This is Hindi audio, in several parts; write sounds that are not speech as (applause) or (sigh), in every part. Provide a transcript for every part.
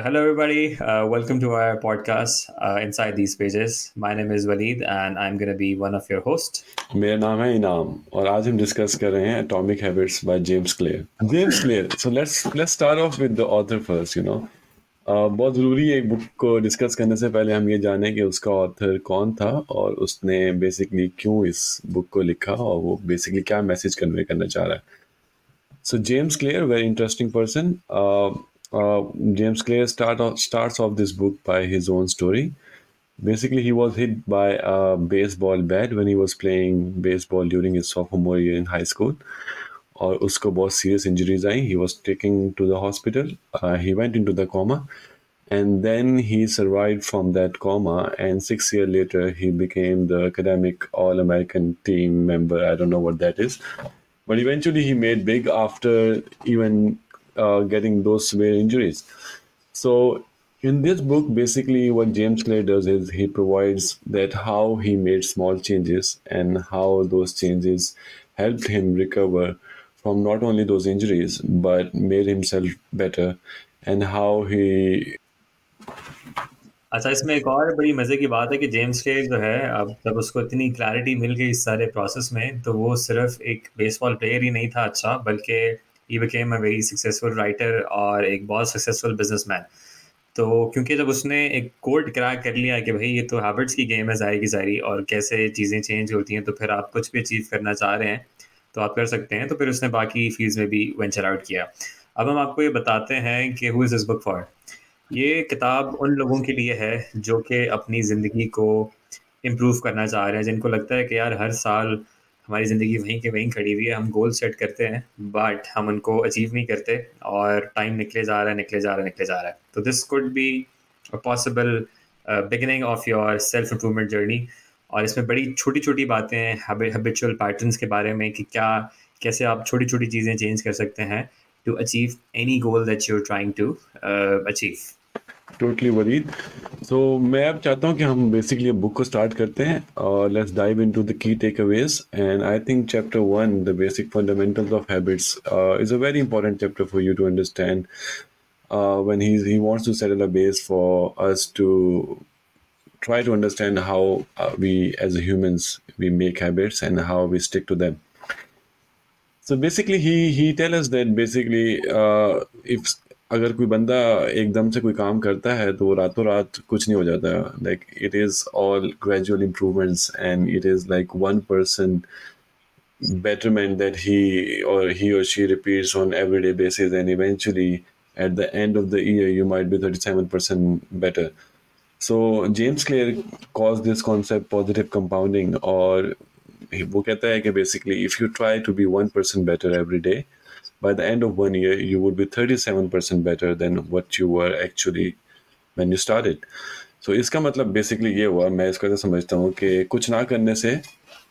Uh, hello, everybody. Uh, welcome to our podcast, uh, Inside These Pages. My name is Waleed, and I'm going to be one of your hosts. मेरा नाम है इनाम और आज हम डिस्कस कर रहे हैं Atomic Habits by James Clear James Clear so let's let's start off with the author first you know बहुत ज़रूरी है एक बुक को डिस्कस करने से पहले हम ये जानें कि उसका ऑथर कौन था और उसने बेसिकली क्यों इस बुक को लिखा और वो बेसिकली क्या मैसेज कन्वे करना चाह रहा है so James Clear very interesting person uh, James Clear start off, starts off this book by his own story. Basically, he was hit by a baseball bat when he was playing baseball during his sophomore year in high school. और उसको बहुत serious injuries I he was taken to the hospital uh, he went into the coma and then he survived from that coma and six years later he became the academic all-american team member i don't know what that is but eventually he made big after even uh, getting those severe injuries. So in this book, basically what James Clear does is he provides that how he made small changes and how those changes helped him recover from not only those injuries but made himself better and how he अच्छा इसमें एक और बड़ी मज़े की बात है कि जेम्स के जो है अब जब उसको इतनी क्लैरिटी मिल गई इस सारे प्रोसेस में तो वो सिर्फ एक बेसबॉल प्लेयर ही नहीं था अच्छा बल्कि he became a very successful writer और एक बहुत सक्सेसफुल बिजनेसमैन तो क्योंकि जब उसने एक कोड क्रैक कर लिया कि भाई ये तो हैबिट्स की गेम है, ज़ाहिर की ज़ाहिरी, और कैसे चीज़ें चेंज होती हैं तो फिर आप कुछ भी अचीव करना चाह रहे हैं तो आप कर सकते हैं। तो फिर उसने बाकी फील्ड्स में भी वेंचर आउट किया। अब हम आपको ये बताते हैं कि हु इज़ इस बुक फॉर ये किताब उन लोगों के लिए है जो कि अपनी ज़िंदगी को इम्प्रूव करना चाह रहे हैं, जिनको लगता है कि यार हर साल हमारी ज़िंदगी वहीं के वहीं खड़ी हुई है। हम गोल सेट करते हैं बट हम उनको अचीव नहीं करते और टाइम निकले जा रहा है, निकले जा रहा है, निकले जा रहा है। तो this could be a possible beginning of your self improvement journey और इसमें बड़ी छोटी छोटी बातें हैं हैबिचुअल पैटर्न्स के बारे में कि क्या, कैसे आप छोटी छोटी चीज़ें चेंज कर सकते हैं to achieve any goal that you trying to achieve totally वरीद सो मैं अब चाहता हूँ कि हम बेसिकली बुक को स्टार्ट करते हैं और let's dive into the key takeaways and I think chapter one the basic fundamentals of habits is a very important chapter for you to understand when he's, he wants to settle a base for us to try to understand how uh, we as humans we make habits and how we stick to them so basically he he tell us that basically uh, if अगर कोई बंदा एकदम से कोई काम करता है तो रातों रात कुछ नहीं हो जाता। Like it is all gradual improvements and it is like one person betterment that he और ही और she repeats on every day basis and eventually at the end of the year you might be thirty seven percent better so James Clear calls this concept positive compounding और वो कहता है कि basically if you try to be one percent better every day by the end of one year, you would be 37% better than what you were actually when you started. So इसका मतलब बेसिकली ये हुआ मैं इसको समझता हूँ कि कुछ ना करने से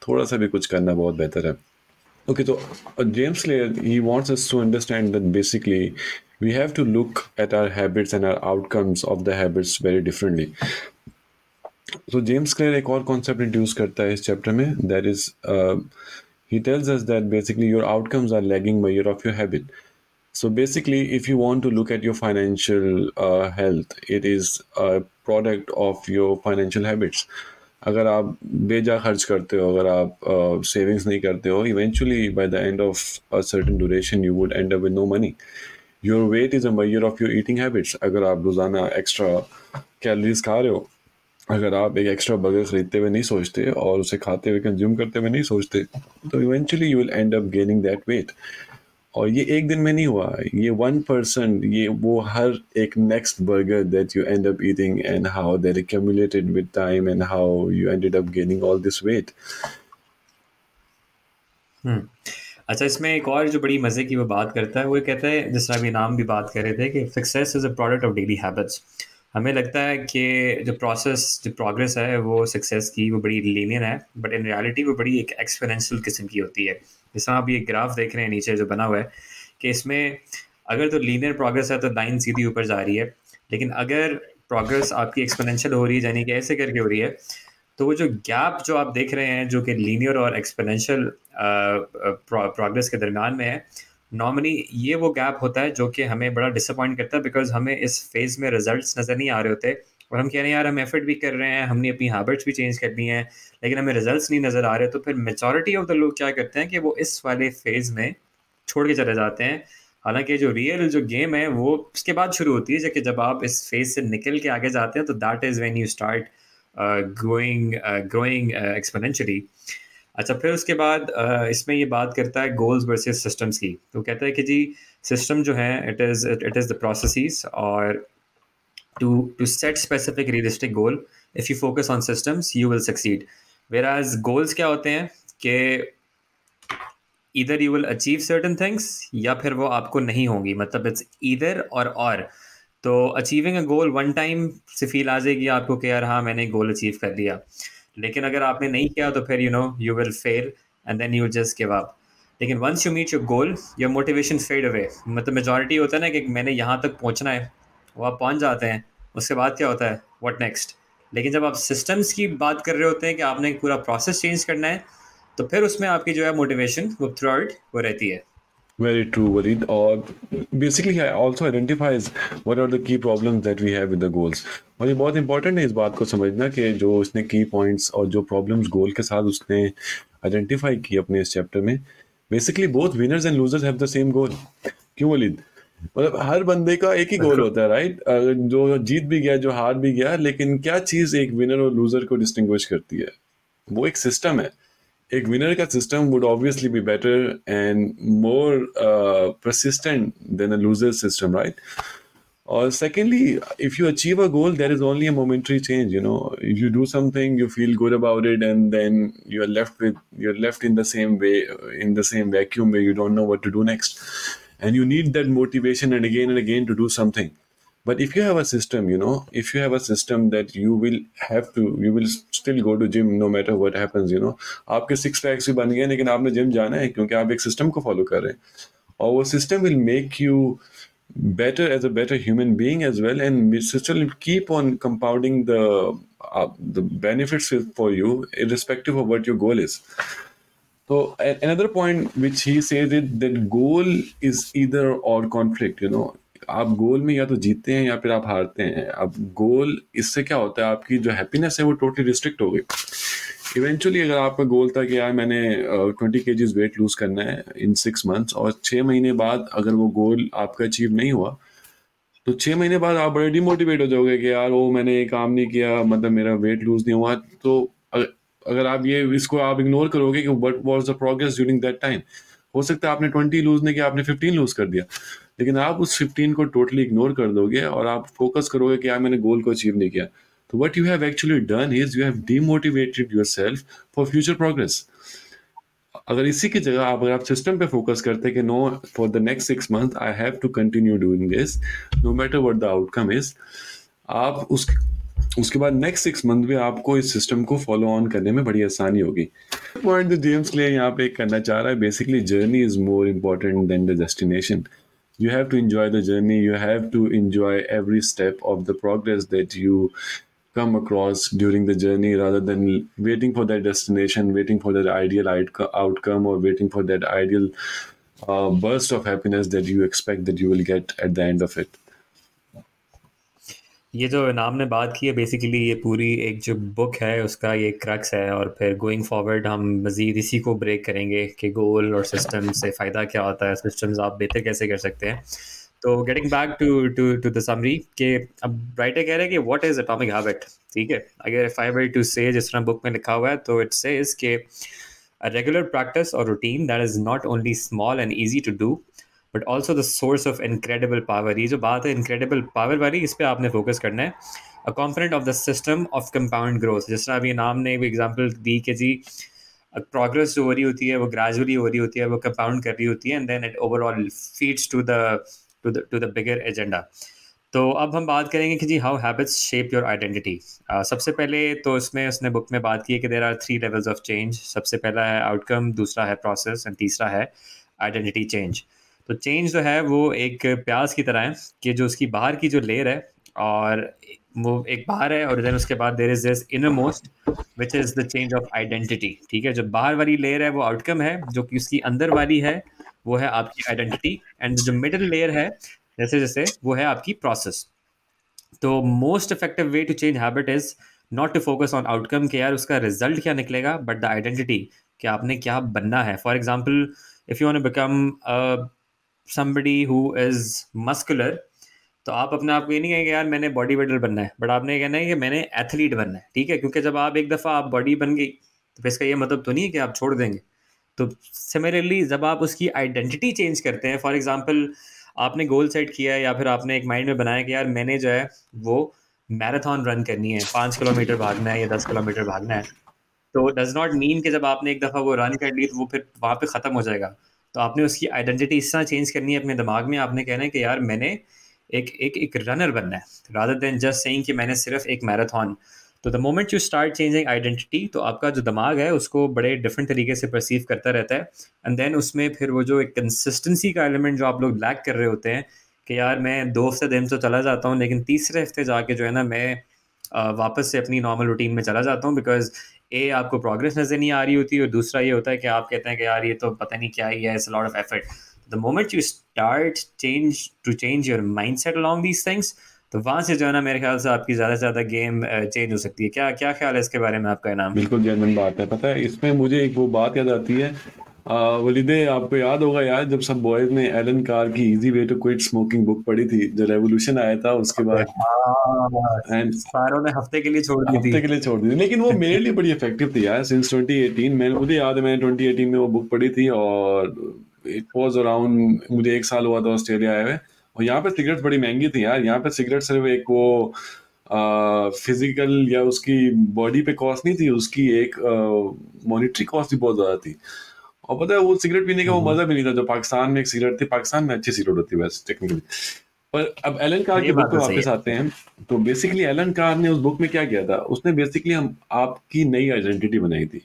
थोड़ा सा भी कुछ करना बहुत बेहतर है Okay, so uh, James Clear, he wants us to understand that basically we have to look at our habits and our outcomes of the habits very differently. So James Clear एक और concept introduce करता है इस chapter में is uh, he tells us that basically your outcomes are lagging by year of your habit. So basically, if you want to look at your financial uh, health, it is a product of your financial habits. अगर आप बेजा खर्च करते हो अगर आप सेविंग्स uh, नहीं करते हो eventually by the end of a certain duration you would end up with no money your weight is a major of your eating habits अगर आप रोज़ाना एक्स्ट्रा कैलोरीज खा रहे हो अगर आप एक एक्स्ट्रा बर्गर खरीदते हुए नहीं सोचते और उसे खाते हुए कंज्यूम करते हुए नहीं सोचते तो eventually you will end up gaining that weight और ये एक दिन में नहीं हुआ, ये वन परसेंट ये वो हर एक next burger that you end up eating and how that accumulated with time and how you ended up gaining all this weight अच्छा इसमें एक और जो बड़ी मज़े की वो बात करता है, वो कहता है, जिस तरह अभी नाम भी बात कर रहे थे कि success is a product of daily habits हमें लगता है कि जो प्रोसेस जो प्रोग्रेस है, वो सक्सेस की वो बड़ी लीनियर है बट इन रियलिटी वो बड़ी एक एक्सपेरेंशियल किस्म की होती है। जैसा आप ये ग्राफ देख रहे हैं नीचे जो बना हुआ है, कि इसमें अगर तो लीनियर प्रोग्रेस है तो लाइन सीधी ऊपर जा रही है, लेकिन अगर प्रोग्रेस आपकी एक्सपोनेंशियल हो रही है, यानी कि ऐसे करके हो रही है तो वो जो गैप जो आप देख रहे हैं, जो कि लीनियर और एक्सपोनेंशियल प्रोग्रेस के दरमियान में है नॉर्मली ये वो गैप होता है जो कि हमें बड़ा डिसअपॉइंट करता है बिकॉज़ हमें इस फ़ेज़ में रिजल्ट्स नज़र नहीं आ रहे होते और हम कह रहे हैं, यार, हम एफर्ट भी कर रहे हैं, हमने अपनी हैबिट्स भी चेंज कर करनी है, लेकिन हमें रिजल्ट्स नहीं नज़र आ रहे तो फिर मेजॉरिटी ऑफ़ द लोग क्या करते हैं कि वो इस वाले फ़ेज़ में छोड़ के चले जाते हैं। हालाँकि जो रियल जो गेम है, वो उसके बाद शुरू होती है, जबकि जब आप इस फ़ेज़ से निकल के आगे जाते हैं तो that is when you start growing growing exponentially अच्छा फिर उसके बाद इसमें ये बात करता है गोल्स वर्सेस सिस्टम्स की। तो कहता है कि जी सिस्टम जो है it is it is the process और to to set specific realistic goal if you focus on systems you will succeed whereas goals क्या होते हैं कि इधर you will achieve certain things या फिर वो आपको नहीं होंगी। मतलब इट्स इधर और और तो achieving a goal one time से फील आ जाएगी आपको कि यार हाँ मैंने गोल अचीव कर लिया। लेकिन अगर आपने नहीं किया तो फिर you know you will fail and then you just give up लेकिन once you meet your goal your motivation fade away मतलब मेजोरिटी होता है ना कि मैंने यहाँ तक पहुँचना है, वो आप पहुँच जाते हैं, उसके बाद क्या होता है वॉट नेक्स्ट लेकिन जब आप सिस्टम्स की बात कर रहे होते हैं कि आपने पूरा प्रोसेस चेंज करना है तो फिर उसमें आपकी जो है मोटिवेशन वो थ्रू आउट वो रहती है। Very true, Walid. Or basically, also identifies what are the key problems that we have with the goals. और ये बहुत इंपॉर्टेंट है इस बात को समझना कि जो उसने की पॉइंट्स और जो प्रॉब्लम्स गोल के साथ उसने आइडेंटिफाई की अपने इस चैप्टर में basically both winners and losers have the same goal क्यों वलीद मतलब हर बंदे का एक ही गोल होता है राइट जो जीत भी गया जो हार भी गया लेकिन क्या चीज़ एक विनर और लूजर को डिस्टिंग्विश करती है? वो एक सिस्टम है। a winner system would obviously be better and more uh, persistent than a loser system, right? Or secondly, if you achieve a goal, there is only a momentary change. You know, if you do something, you feel good about it, and then you are left with you're left in the same way, in the same vacuum where you don't know what to do next, and you need that motivation and again and again to do something but if you have a system you know if you have a system that you will have to you will still go to gym no matter what happens you know आपके सिक्स पैक्स भी बन गए लेकिन आपने जिम जाना है क्योंकि आप एक सिस्टम को फॉलो कर रहे हैं और वो system will make you better as a better human being as well and system will keep on compounding the uh, the benefits for you irrespective of what your goal is so another point which he says is that goal is either or conflict you know आप गोल में या तो जीतते हैं या फिर आप हारते हैं। अब गोल, इससे क्या होता है, आपकी जो हैप्पीनेस है वो टोटली रिस्ट्रिक्ट हो गई। इवेंचुअली अगर आपका गोल था कि यार मैंने ट्वेंटी के जीज वेट लूज करना है इन सिक्स मंथ्स और छः महीने बाद अगर वो गोल आपका अचीव नहीं हुआ तो छः महीने बाद आप बड़े डिमोटिवेट हो जाओगे कि यार वो मैंने ये काम नहीं किया मतलब मेरा वेट लूज नहीं हुआ। तो अगर आप ये, इसको आप इग्नोर करोगे कि what was the progress during that time हो सकता है आपने ट्वेंटी लूज नहीं किया, आपने फिफ्टीन लूज कर दिया। लेकिन आप उस फिफ्टीन को टोटली इग्नोर कर दोगे और आप फोकस करोगे कि यार मैंने गोल को अचीव नहीं किया। तो what you have actually done is you have demotivated yourself for future progress अगर इसी की जगह आप, अगर आप सिस्टम पे फोकस करते कि no for the next six month I have to continue doing this no matter what the outcome is आप उस, उसके बाद नेक्स्ट सिक्स मंथ में आपको इस सिस्टम को फॉलो ऑन करने में बड़ी आसानी होगी। पॉइंट जो जेम्स क्ले यहाँ पे करना चाह रहा है basically journey is more important than the destination you have to enjoy the journey. You have to enjoy every step of the progress that you come across during the journey rather than waiting for that destination waiting for that ideal outcome or waiting for that ideal uh, burst of happiness that you expect that you will get at the end of it ये जो नाम ने बात की है बेसिकली ये पूरी एक जो बुक है, उसका ये क्रक्स है और फिर गोइंग फॉरवर्ड हम मज़ीद इसी को ब्रेक करेंगे कि गोल और सिस्टम से फ़ायदा क्या होता है सिस्टम्स आप बेहतर कैसे कर सकते हैं। तो getting back to to to the summary कि अब राइटर कह रहे हैं कि व्हाट इज़ एटॉमिक हैबिट ठीक है? अगर आई टू से जिस तरह बुक में लिखा हुआ है तो इट सेज कि regular practice or routine that is not only small and easy to do but also the source of incredible power ये जो बात है इनक्रेडिबल पावर वाली, इस पर आपने फोकस करना है। A component of the system of compound growth जिस तरह अभी नाम ने एक एग्ज़ाम्पल दी कि जी प्रोग्रेस जो हो रही होती है, वो ग्रेजुअली हो रही होती है, वो कंपाउंड कर रही होती है and then it overall feeds to the to the to the bigger agenda तो अब हम बात करेंगे कि जी how habits shape your identity सबसे पहले तो इसमें, उसने बुक में बात की है कि there are three levels of change सबसे पहला है आउटकम दूसरा है प्रोसेस एंड तीसरा है आइडेंटिटी चेंज तो चेंज जो है, वो एक प्याज की तरह है कि जो उसकी बाहर की जो लेयर है और वो एक बाहर है और देन उसके बाद there is this innermost which is the change of identity ठीक है? जो बाहर वाली लेयर है, वो आउटकम है, जो कि उसकी अंदर वाली है, वो है आपकी आइडेंटिटी एंड जो मिडिल लेयर है, जैसे जैसे वो है आपकी प्रोसेस तो most effective way to change habit is not to focus on outcome के यार उसका रिज़ल्ट क्या निकलेगा बट द आइडेंटिटी कि आपने क्या बनना है. For example if you want become somebody who is muscular तो आप अपने आप को ये नहीं कहेंगे, यार, मैंने बॉडी बिल्डर बनना है. बट आपने कहना है कि मैंने एथलीट बनना है, ठीक है? क्योंकि जब आप एक दफ़ा आप बॉडी बन गई तो फिर इसका ये मतलब तो नहीं है कि आप छोड़ देंगे। तो सिमिलरली जब आप उसकी आइडेंटिटी चेंज करते हैं फॉर एग्ज़ाम्पल आपने गोल सेट किया है या फिर आपने एक माइंड में बनाया कि, यार, मैंने जो है, वो मैराथन रन करनी है, पाँच किलोमीटर भागना है या दस किलोमीटर भागना है। तो डज नॉट मीन कि जब आपने एक दफ़ा वो रन कर ली तो वो फिर वहाँ पे ख़त्म हो जाएगा। तो आपने उसकी आइडेंटिटी इस तरह चेंज करनी है अपने दिमाग में। आपने कहना है कि यार मैंने एक एक एक रनर बनना है। रादर देन जस्ट सेइंग कि मैंने सिर्फ़ एक मैराथन तो the moment you start changing identity तो आपका जो दिमाग है, उसको बड़े डिफरेंट तरीके से परसीव करता रहता है। एंड देन उसमें फिर वो जो एक कंसिस्टेंसी का एलिमेंट जो आप लोग लैक कर रहे होते हैं, कि यार मैं दो हफ़्ते दिन तो चला जाता हूँ, लेकिन तीसरे हफ़्ते जाके जो है ना, मैं वापस से अपनी नॉर्मल रूटीन में चला जाता हूँ। बिकॉज़ ए, आपको प्रोग्रेस नज़र नहीं आ रही होती है और दूसरा ये होता है कि आप कहते हैं कि यार, ये तो पता नहीं क्या ही है it's lot of effort the moment you start change to change your mindset along these things तो वहाँ से जो है ना, मेरे ख्याल से आपकी ज़्यादा से ज़्यादा गेम चेंज हो सकती है। क्या क्या ख्याल है इसके बारे में आपका नाम बिल्कुल जेनवन बात है। पता है, इसमें मुझे एक वो बात याद आती है वलीदे आपको याद होगा यार जब सब बॉयज़ ने एलन कार की easy way to quit smoking book पढ़ी थी जो रेवोल्यूशन आया था उसके बाद एंड सारों ने हफ़्ते के लिए छोड़ दी थी। हफ़्ते के लिए छोड़ दी लेकिन वो मेरे लिए बड़ी इफ़ेक्टिव थी यार सिंस 2018 मैंने मुझे याद है मैंने 2018 में वो बुक पढ़ी थी और इट वाज अराउंड मुझे एक साल हुआ था ऑस्ट्रेलिया आए हुए। और यहाँ पे सिगरेट बड़ी महँगी थी यार यहाँ पे सिगरेट सिर्फ़ एक वो फ़िज़िकल या उसकी बॉडी पे कॉस्ट नहीं थी उसकी एक मॉनिटरी कॉस्ट भी बहुत ज़्यादा थी। और पता है वो सिगरेट पीने का वो हम्म। मज़ा भी नहीं था जो पाकिस्तान में एक सिगरेट थी पाकिस्तान में अच्छी सिगरेट होती है वैसे टेक्निकली पर अब एलन कार की बुक पे तो वापस आते हैं। तो बेसिकली एलन कार ने उस बुक में क्या किया था? उसने बेसिकली हम आपकी नई आइडेंटिटी बनाई थी।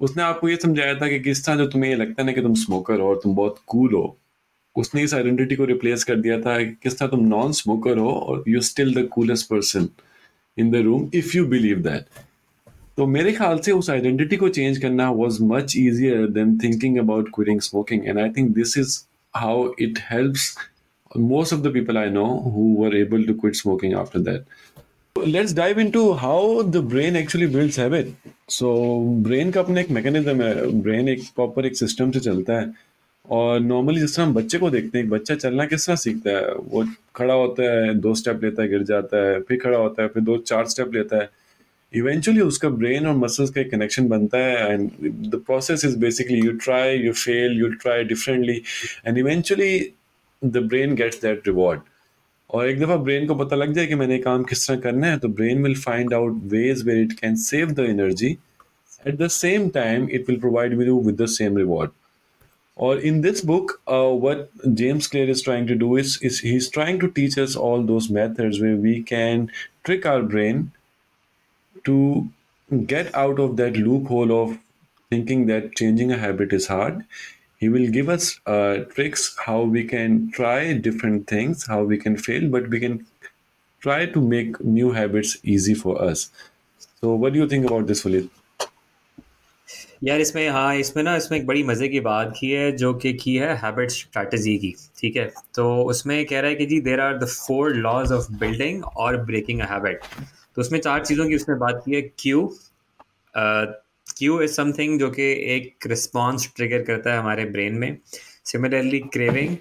उसने आपको ये समझाया था कि किस तरह जो तुम्हें ये लगता है ना कि तुम स्मोकर हो और तुम बहुत कूल हो उसने इस आइडेंटिटी को रिप्लेस कर दिया था किस तरह तुम नॉन स्मोकर हो और you still the coolest person in the room if you believe that तो मेरे ख्याल से उस आइडेंटिटी को चेंज करना was much easier than thinking about quitting smoking and I think this is how it helps most of the people I know who were able to quit smoking after that. Let's dive into how the brain actually builds habit. So, brain का अपना एक मैकेनिज्म है। ब्रेन एक प्रॉपर एक सिस्टम से चलता है। और नॉर्मली जिस तरह हम बच्चे को देखते हैं बच्चा चलना किस तरह सीखता है? वो खड़ा होता है, दो स्टेप लेता है, गिर जाता है, फिर खड़ा होता है, फिर दो, चार स्टेप लेता है। इवेंचुअली उसका ब्रेन और मसल्स का एक कनेक्शन बनता है and the process is basically you try you fail you try differently and eventually the brain gets that reward और एक दफ़ा ब्रेन को पता लग जाए कि मैंने काम किस तरह करना है तो brain will find out ways where it can save the energy at the same time it will provide you with the same reward Or in this book, uh, what James Clear is trying to do is, is he's trying to teach us all those methods where we can trick our brain to get out of that loophole of thinking that changing a habit is hard. He will give us uh, tricks how we can try different things, how we can fail, but we can try to make new habits easy for us. So, what do you think about this, Walid? यार इसमें हाँ इसमें ना इसमें एक बड़ी मज़े की बात की है जो कि की है हैबिट स्ट्रैटेजी की ठीक है तो उसमें कह रहा है कि जी there are the four laws of building और ब्रेकिंग अ हैबिट तो उसमें चार चीज़ों की उसने बात की है क्यू क्यू इज़ समथिंग जो कि एक रिस्पॉन्स ट्रिगर करता है हमारे ब्रेन में। Similarly craving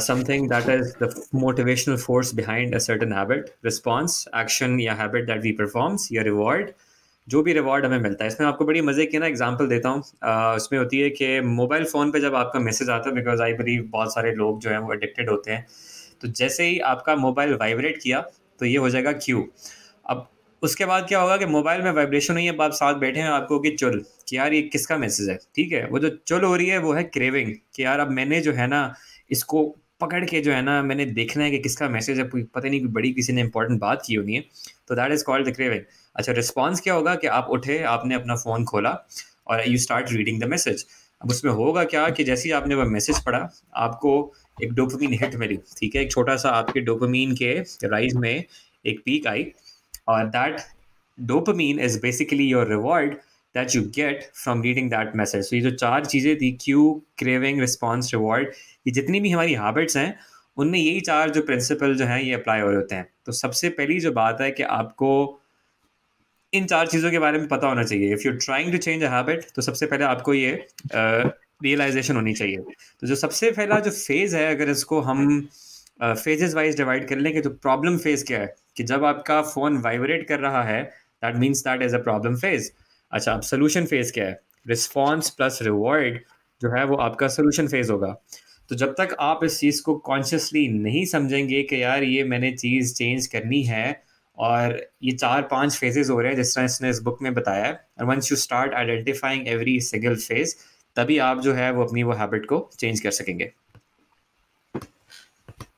something that is the motivational force behind a certain habit response action या हैबिट दैट वी परफॉर्म्स या रिवॉर्ड जो भी रिवॉर्ड हमें मिलता है। इसमें आपको बड़ी मज़े की ना एग्जांपल देता हूँ। उसमें होती है कि मोबाइल फ़ोन पे जब आपका मैसेज आता है बिकॉज़ आई बिलीव बहुत सारे लोग जो हैं वो एडिक्टेड होते हैं। तो जैसे ही आपका मोबाइल वाइब्रेट किया तो ये हो जाएगा क्यू अब उसके बाद क्या होगा कि मोबाइल में वाइब्रेशन हुई है आप साथ बैठे हैं, आपको कि चुल, कि यार ये किसका मैसेज है? ठीक है, वो जो चुल हो रही है, वो है क्रेविंग कि यार अब मैंने जो है ना, इसको पकड़ के जो है ना, मैंने देखना है कि किसका मैसेज है पता नहीं, कोई बड़ी किसी ने इंपॉर्टेंट बात की होनी है तो that is called the craving अच्छा रिस्पॉन्स क्या होगा कि आप उठे, आपने अपना फ़ोन खोला और you start reading the message अब उसमें होगा क्या कि जैसे ही आपने वह मैसेज पढ़ा, आपको एक डोपामीन हिट मिली, ठीक है? एक छोटा सा आपके डोपामीन के राइज में एक पीक आई और that dopamine is basically your reward that you get from reading that message तो ये जो चार चीज़ें थी क्यू क्रेविंग रिस्पॉन्स रिवॉर्ड ये जितनी भी हमारी हैबिट्स हैं उनमें यही चार जो प्रिंसिपल जो हैं ये अप्लाई हो रहे होते हैं। तो सबसे पहली जो बात है कि आपको इन चार चीज़ों के बारे में पता होना चाहिए। If you trying to change a habit तो सबसे पहले आपको ये रियलाइजेशन uh, होनी चाहिए। तो जो सबसे पहला जो फ़ेज़ है अगर इसको हम फेजेस वाइज डिवाइड कर लें कि जो प्रॉब्लम फ़ेज़ क्या है कि जब आपका फ़ोन वाइब्रेट कर रहा है that means that is a problem phase अच्छा अब सोल्यूशन फ़ेज़ क्या है? रिस्पॉन्स प्लस रिवॉर्ड जो है वो आपका सोल्यूशन फ़ेज़ होगा। तो जब तक आप इस चीज़ को कॉन्शियसली नहीं समझेंगे कि यार ये मैंने चीज़ चेंज करनी है और ये चार पाँच फेजेस हो रहे हैं, जिस तरह इसने इस बुक में बताया है और once you start identifying every single phase तभी आप जो है वो अपनी वो हैबिट को चेंज कर सकेंगे।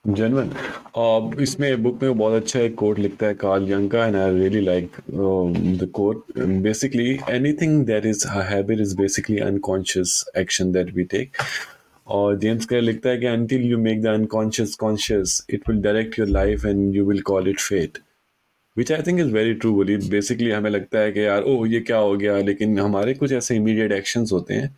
जेनवन uh, इसमें बुक में बहुत अच्छा एक कोट लिखता है कार्ल यंग का and I really like the quote basically anything that is habit is basically unconscious action that we take और जेम्स क्लियर लिखता है कि until you make the unconscious conscious it will direct your life and you will call it fate which I think is very true बोली बेसिकली हमें लगता है कि यार ओह ये क्या हो गया? लेकिन हमारे कुछ ऐसे इमीडिएट एक्शंस होते हैं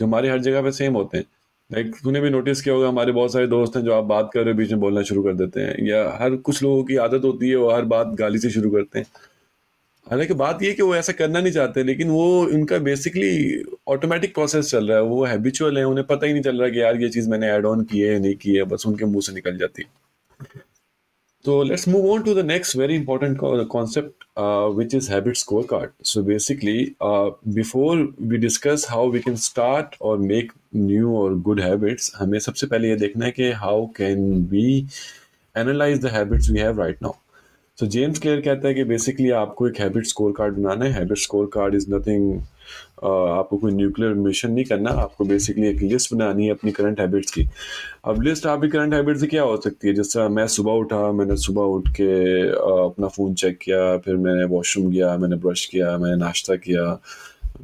जो हमारे हर जगह पे सेम होते हैं। लाइक तूने भी नोटिस किया होगा हमारे बहुत सारे दोस्त हैं जो आप बात कर रहे हो बीच में बोलना शुरू कर देते हैं। या हर कुछ लोगों की आदत होती है वो हर बात गाली से शुरू करते हैं। हालाँकि बात ये कि वो ऐसा करना नहीं चाहते लेकिन वो उनका बेसिकली ऑटोमेटिक प्रोसेस चल रहा है। वो हैबिचुअल है उन्हें पता ही नहीं चल रहा कि यार ये चीज़ मैंने ऐड ऑन की है नहीं की है बस उनके मुँह से निकल जाती है। So let's move on to the next very important co- concept, uh, which is habit scorecard. So basically, uh, before we discuss how we can start new or good habits, हमें सबसे पहले ये देखना है कि how can we analyze the habits we have right now. So James Clear कहता है कि basically आपको एक habit scorecard बनाना है. Habit scorecard is nothing आपको कोई न्यूक्लियर मिशन नहीं करना आपको बेसिकली एक लिस्ट बनानी है अपनी करंट हैबिट्स की अब लिस्ट आपकी करंट हैबिट से क्या हो सकती है जैसे मैं सुबह उठा मैंने सुबह उठ के अपना फ़ोन चेक किया फिर मैंने वॉशरूम गया मैंने ब्रश किया मैंने नाश्ता किया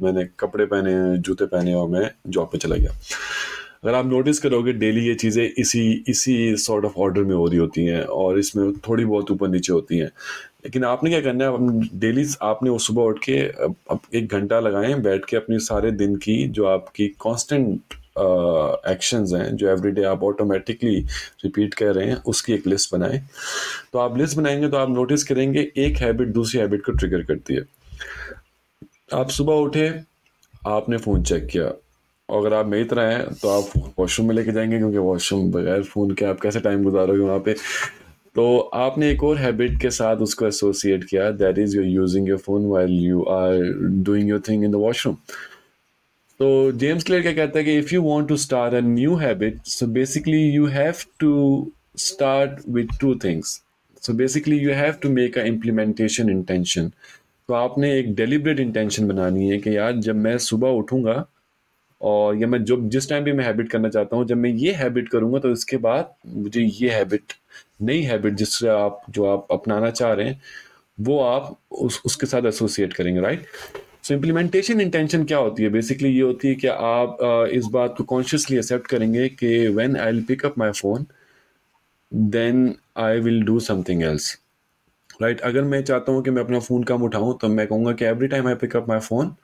मैंने कपड़े पहने, जूते पहने और मैं जॉब पे चला गया। अगर आप नोटिस करोगे डेली ये चीज़ें इसी इसी सॉर्ट ऑफ़ ऑर्डर में हो रही होती हैं और इसमें थोड़ी बहुत ऊपर नीचे होती हैं। लेकिन आपने क्या करना है डेली आपने वो सुबह उठ के, अब एक घंटा लगाएँ, बैठ के अपनी सारे दिन की जो आपकी कांस्टेंट एक्शंस हैं, जो एवरीडे आप ऑटोमेटिकली रिपीट कर रहे हैं, उसकी एक लिस्ट बनाएँ। तो आप लिस्ट बनाएँगे तो आप नोटिस करेंगे, एक हैबिट दूसरी हैबिट को ट्रिगर करती है। आप सुबह उठे, आपने फ़ोन चेक किया। अगर आप मेरी तरह हैं तो आप वॉशरूम में लेके जाएँगे, क्योंकि वॉशरूम बगैर फ़ोन के आप कैसे टाइम गुजारोगे वहाँ पे? तो आपने एक और हैबिट के साथ उसको एसोसिएट किया that is you using your phone while you are doing your thing in the washroom तो जेम्स क्लियर क्या कहता है कि if you want to start a new habit so basically you have to start with two things so basically you have to make a implementation intention तो आपने एक डेलिब्रेट इंटेंशन बनानी है कि यार जब मैं सुबह उठूँगा और या मैं जो जिस टाइम भी मैं हैबिट करना चाहता हूँ, जब मैं ये हैबिट करूँगा तो इसके बाद मुझे ये हैबिट नई हैबिट जिससे आप, जो आप अपनाना चाह रहे हैं, वो आप उस, उसके साथ एसोसिएट करेंगे राइट सो इम्प्लीमेंटेशन इंटेंशन क्या होती है? बेसिकली ये होती है कि आप इस बात को कॉन्शियसली एक्सेप्ट करेंगे कि when I will pick up my phone then I will do something else right अगर मैं चाहता हूँ कि मैं अपना फ़ोन कम उठाऊँ तो मैं कहूँगा कि every time I pick up my phone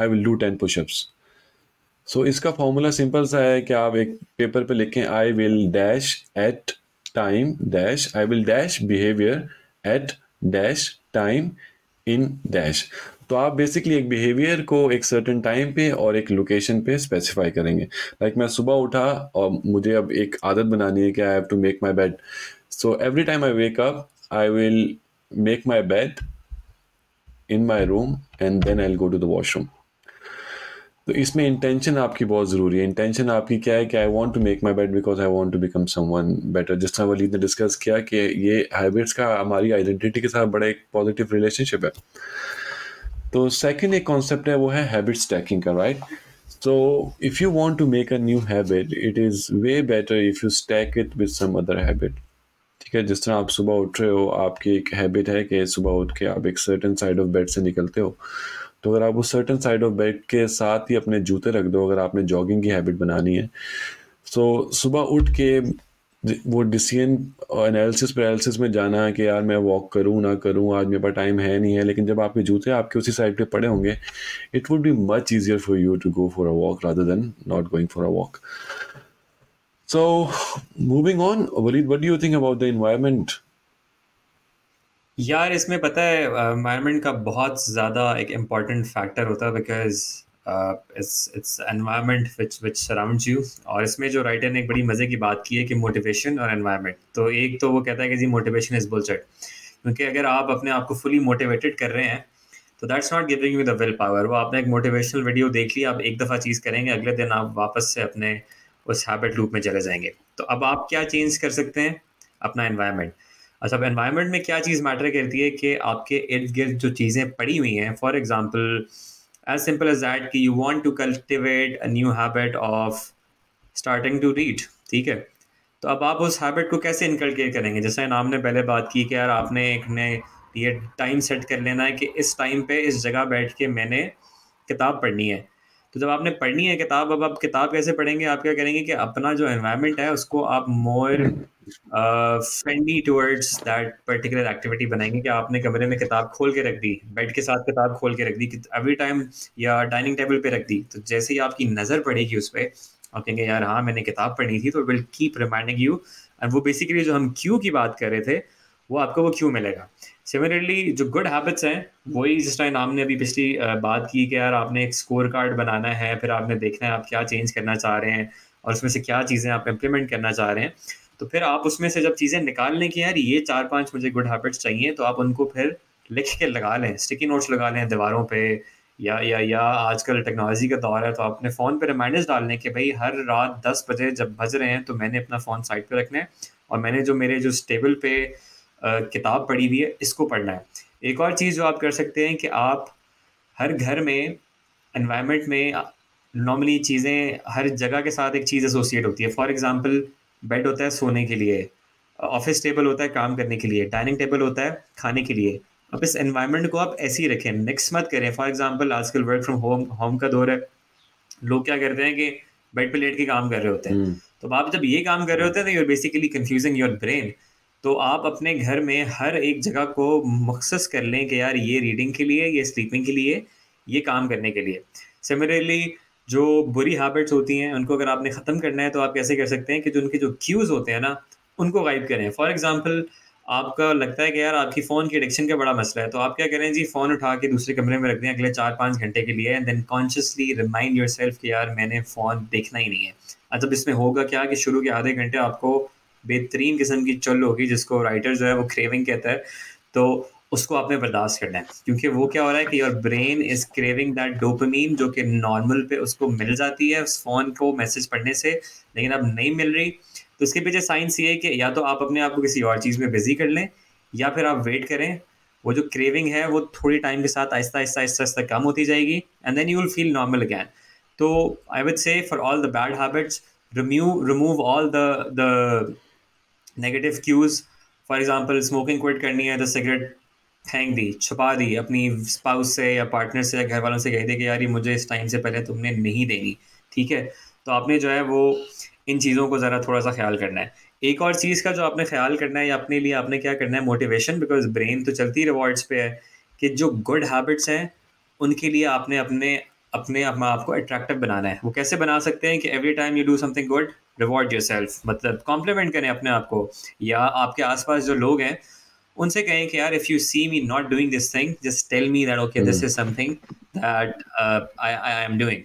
I will do ten pushups so इसका फॉर्मूला सिंपल सा है कि आप एक पेपर पे लिखें I will dash at time dash I will dash behaviour at dash time in dash तो आप बेसिकली एक बिहेवियर को एक सर्टन टाइम पे और एक लोकेशन पे स्पेसिफाई करेंगे। लाइक like मैं सुबह उठा और मुझे अब एक आदत बनानी है कि I have to make my bed so every time I wake up I will make my bed in my room and then I go to the washroom तो इसमें इंटेंशन आपकी बहुत ज़रूरी है। इंटेंशन आपकी क्या है कि I want to make my bed because I want to become someone better जिस तरह वलीद ने डिस्कस किया कि ये हैबिट्स का हमारी आइडेंटिटी के साथ बड़ा एक पॉजिटिव रिलेशनशिप है। तो सेकंड एक कॉन्सेप्ट है, वो है हैबिट स्टैकिंग का right so if you want to make a new habit it is way better if you stack it with some other habit ठीक है, जिस तरह आप सुबह उठ रहे हो, आपकी एक हैबिट है कि सुबह उठ के आप एक सर्टन साइड ऑफ़ बेड से निकलते हो। तो अगर आप उस सर्टन साइड ऑफ़ बेड के साथ ही अपने जूते रख दो, अगर आपने जॉगिंग की हैबिट बनानी है। सो सुबह उठ के वो डिसीज़न एनालिसिस पैरालिसिस में जाना है कि यार मैं वॉक करूँ, ना करूँ, आज मेरे पास टाइम है नहीं है, लेकिन जब आपके जूते आपके उसी साइड पे पड़े होंगे it would be much easier for you to go for a walk rather than not going for a walk so moving on Walid what do you think about the environment यार, इसमें पता है एनवायरनमेंट का बहुत ज़्यादा एक इंपॉर्टेंट फैक्टर होता है because it's it's environment which which surrounds you और इसमें जो राइटर ने एक बड़ी मज़े की बात की है कि मोटिवेशन और एनवायरनमेंट तो एक तो वो कहता है कि जी मोटिवेशन इज़ बुलसेट क्योंकि अगर आप अपने आप को फुली मोटिवेटेड कर रहे हैं तो that's not giving you the will power वो आपने एक मोटिवेशनल वीडियो देख ली, आप एक दफ़ा चीज़ करेंगे, अगले दिन आप वापस से अपने उस हैबिट लूप में चले जाएँगे। तो अब आप क्या चेंज कर सकते हैं? अपना एनवायरनमेंट अच्छा अब एनवायरनमेंट में क्या चीज़ मैटर करती है कि आपके इर्द गिर्द जो चीज़ें पड़ी हुई हैं for example as simple as that कि you want to cultivate a new habit of starting to read ठीक है? तो अब आप उस हैबिट को कैसे इनकलकेट करेंगे? जैसे नाम ने पहले बात की कि यार आपने एक ने ये टाइम सेट कर लेना है कि इस टाइम पे इस जगह बैठ के मैंने किताब पढ़नी है। तो जब आपने पढ़नी है किताब अब आप किताब कैसे पढ़ेंगे? आप क्या करेंगे कि अपना जो एनवायरनमेंट है उसको आप more friendly towards that particular activity बनाएँगे कि आपने कमरे में किताब खोल के रख दी बेड के साथ किताब खोल के रख दी एवरी टाइम या डाइनिंग टेबल पे रख दी। तो जैसे ही आपकी नज़र पड़ेगी उस पर आप कहेंगे यार हाँ मैंने किताब पढ़ी थी तो will keep reminding you and वो बेसिकली जो हम क्यू की बात कर रहे थे वो आपको वो क्यों मिलेगा? सिमिलरली जो गुड हैबिट्स हैं, वही जिस टाइम आपने अभी पिछली बात की कि यार आपने एक स्कोर कार्ड बनाना है, फिर आपने देखना है आप क्या चेंज करना चाह रहे हैं और उसमें से क्या चीज़ें आप इम्प्लीमेंट करना चाह रहे हैं तो फिर आप उसमें से जब चीज़ें निकाल लें कि यार ये चार पाँच मुझे गुड हैबिट्स चाहिए तो आप उनको फिर लिख के लगा लें स्टिकी नोट्स लगा लें दीवारों पे या या या आजकल टेक्नोलॉजी का दौर है तो अपने फ़ोन पे रिमाइंडर्स लें कि भाई हर रात दस बजे जब बज रहे हैं तो मैंने अपना फ़ोन साइड पे रखना है और मैंने जो मेरे जो टेबल पे किताब पढ़ी हुई है इसको पढ़ना है। एक और चीज़ जो आप कर सकते हैं कि आप हर घर में इन्वायरमेंट में नॉर्मली चीज़ें हर जगह के साथ एक चीज़ एसोसिएट होती है। फॉर एग्ज़ाम्पल बेड होता है सोने के लिए ऑफ़िस टेबल होता है काम करने के लिए डाइनिंग टेबल होता है खाने के लिए। अब इस एनवायरनमेंट को आप ऐसे ही रखें मिक्स मत करें। फॉर एग्जांपल आजकल वर्क फ्रॉम होम होम का दौर है। लोग क्या करते हैं कि बेड पे लेट के काम कर रहे होते हैं। हम्म। तो आप जब ये काम कर रहे होते हैं तो you're basically confusing your brain तो आप अपने घर में हर एक जगह को मखसस कर लें कि यार ये रीडिंग के लिए, ये स्लीपिंग के लिए, ये काम करने के लिए। सिमिलरली जो बुरी हैबिट्स होती हैं, उनको अगर आपने ख़त्म करना है तो आप कैसे कर सकते हैं कि जो उनके जो क्यूज़ होते हैं ना, उनको गाइड करें। फॉर एग्ज़ाम्पल आपका लगता है कि यार आपकी फ़ोन की एडिक्शन का बड़ा मसला है तो आप क्या करें? जी फ़ोन उठा के दूसरे कमरे में रख दें अगले चार पाँच घंटे के लिए and then consciously remind yourself कि यार मैंने फ़ोन देखना ही नहीं है। अब इसमें होगा क्या कि शुरू के आधे घंटे आपको बेहतरीन किस्म की चल होगी, जिसको राइटर जो है वो क्रेविंग कहता है। तो उसको आपने बर्दाश्त करना है, क्योंकि वो क्या हो रहा है कि your brain is craving that dopamine जो कि नॉर्मल पे उसको मिल जाती है, उस फ़ोन को मैसेज पढ़ने से, लेकिन अब नहीं मिल रही। तो उसके पीछे साइंस ये है कि या तो आप अपने आप को किसी और चीज़ में बिज़ी कर लें, या फिर आप वेट करें। वो जो क्रेविंग है, वो थोड़ी टाइम के साथ आहिस्ता आहिस्ता आहिस्ता आहिस्ता कम होती जाएगी and then you will feel normal again तो I would say for all the bad habits remove remove all the negative cues for example smoking quit करनी है तो सिगरेट फेंक दी, छुपा दी, अपनी स्पाउस से या पार्टनर से या घर वालों से कह दी कि यार, ये मुझे इस टाइम से पहले तुमने नहीं देनी, ठीक है? तो आपने जो है वो इन चीज़ों को ज़रा थोड़ा सा ख्याल करना है। एक और चीज़ का जो आपने ख्याल करना है या अपने लिए आपने क्या करना है मोटिवेशन बिकॉज़ ब्रेन तो चलती रिवॉर्ड्स पे है कि जो गुड हैबिट्स हैं, उनके लिए आपने अपने अपने आप को अट्रैक्टिव बनाना है। वो कैसे बना सकते हैं कि every time you do something good reward yourself मतलब कॉम्प्लीमेंट करें अपने आप को। या आपके आसपास जो लोग हैं उनसे कहें कि यार if you see me not doing this thing just tell me that okay this is something that I I am doing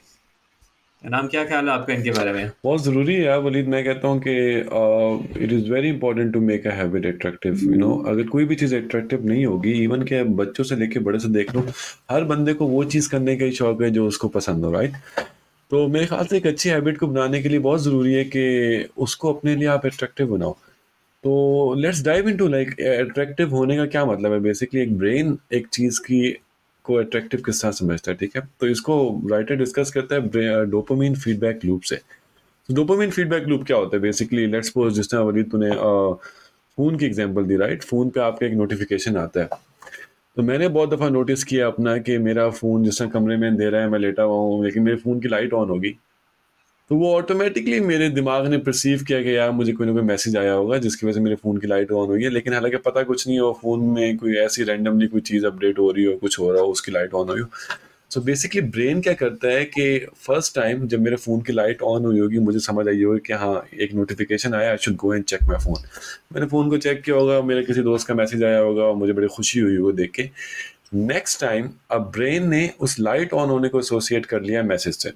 नाम क्या ख्याल है आपका इनके बारे में? बहुत ज़रूरी है वलीद मैं कहता हूँ कि it is very important to make a habit attractive you know अगर कोई भी चीज़ अट्रैक्टिव नहीं होगी इवन के बच्चों से लेके बड़े से देख लो हर बंदे को वो चीज़ करने का ही शौक है जो उसको पसंद हो राइट तो मेरे ख्याल से एक अच्छी हैबिट को बनाने के लिए बहुत ज़रूरी है कि उसको अपने लिए आप अट्रैक्टिव बनाओ। तो let's dive into like attractive होने का क्या मतलब है? बेसिकली एक ब्रेन एक चीज़ की को अट्रैक्टिव किस तरह समझता है, ठीक है? तो इसको राइटर डिस्कस करता है डोपामीन फीडबैक लूप से। तो डोपामीन फीडबैक लूप क्या होता है? बेसिकली लेट्स सपोज़ जिस तरह वलीद तूने फ़ोन की एग्जांपल दी राइट फ़ोन पे आपका एक नोटिफिकेशन आता है। तो मैंने बहुत दफ़ा नोटिस किया अपना कि मेरा फ़ोन जिस तरह कमरे में दे रहा है, मैं लेटा हुआ हूँ, लेकिन मेरे फ़ोन की लाइट ऑन होगी। तो वो ऑटोमेटिकली मेरे दिमाग ने परसीव किया कि यार मुझे कोई ना कोई मैसेज आया होगा, जिसकी वजह से मेरे फ़ोन की लाइट ऑन हुई है लेकिन हालाँकि पता कुछ नहीं हो फ़ोन में कोई ऐसी रैंडमली कोई चीज़ अपडेट हो रही हो, कुछ हो रहा हो, उसकी लाइट ऑन हुई हो। सो बेसिकली ब्रेन क्या करता है कि फ़र्स्ट टाइम जब मेरे फ़ोन की लाइट ऑन हुई होगी, मुझे समझ आई होगी कि हाँ एक नोटिफिकेशन आया I should go and check my phone मैंने फ़ोन को चेक किया होगा, मेरे किसी दोस्त का मैसेज आया होगा और मुझे बड़ी खुशी हुई होगी देख के. नेक्स्ट टाइम अब ब्रेन ने उस लाइट ऑन होने को एसोसिएट कर लिया मैसेज से.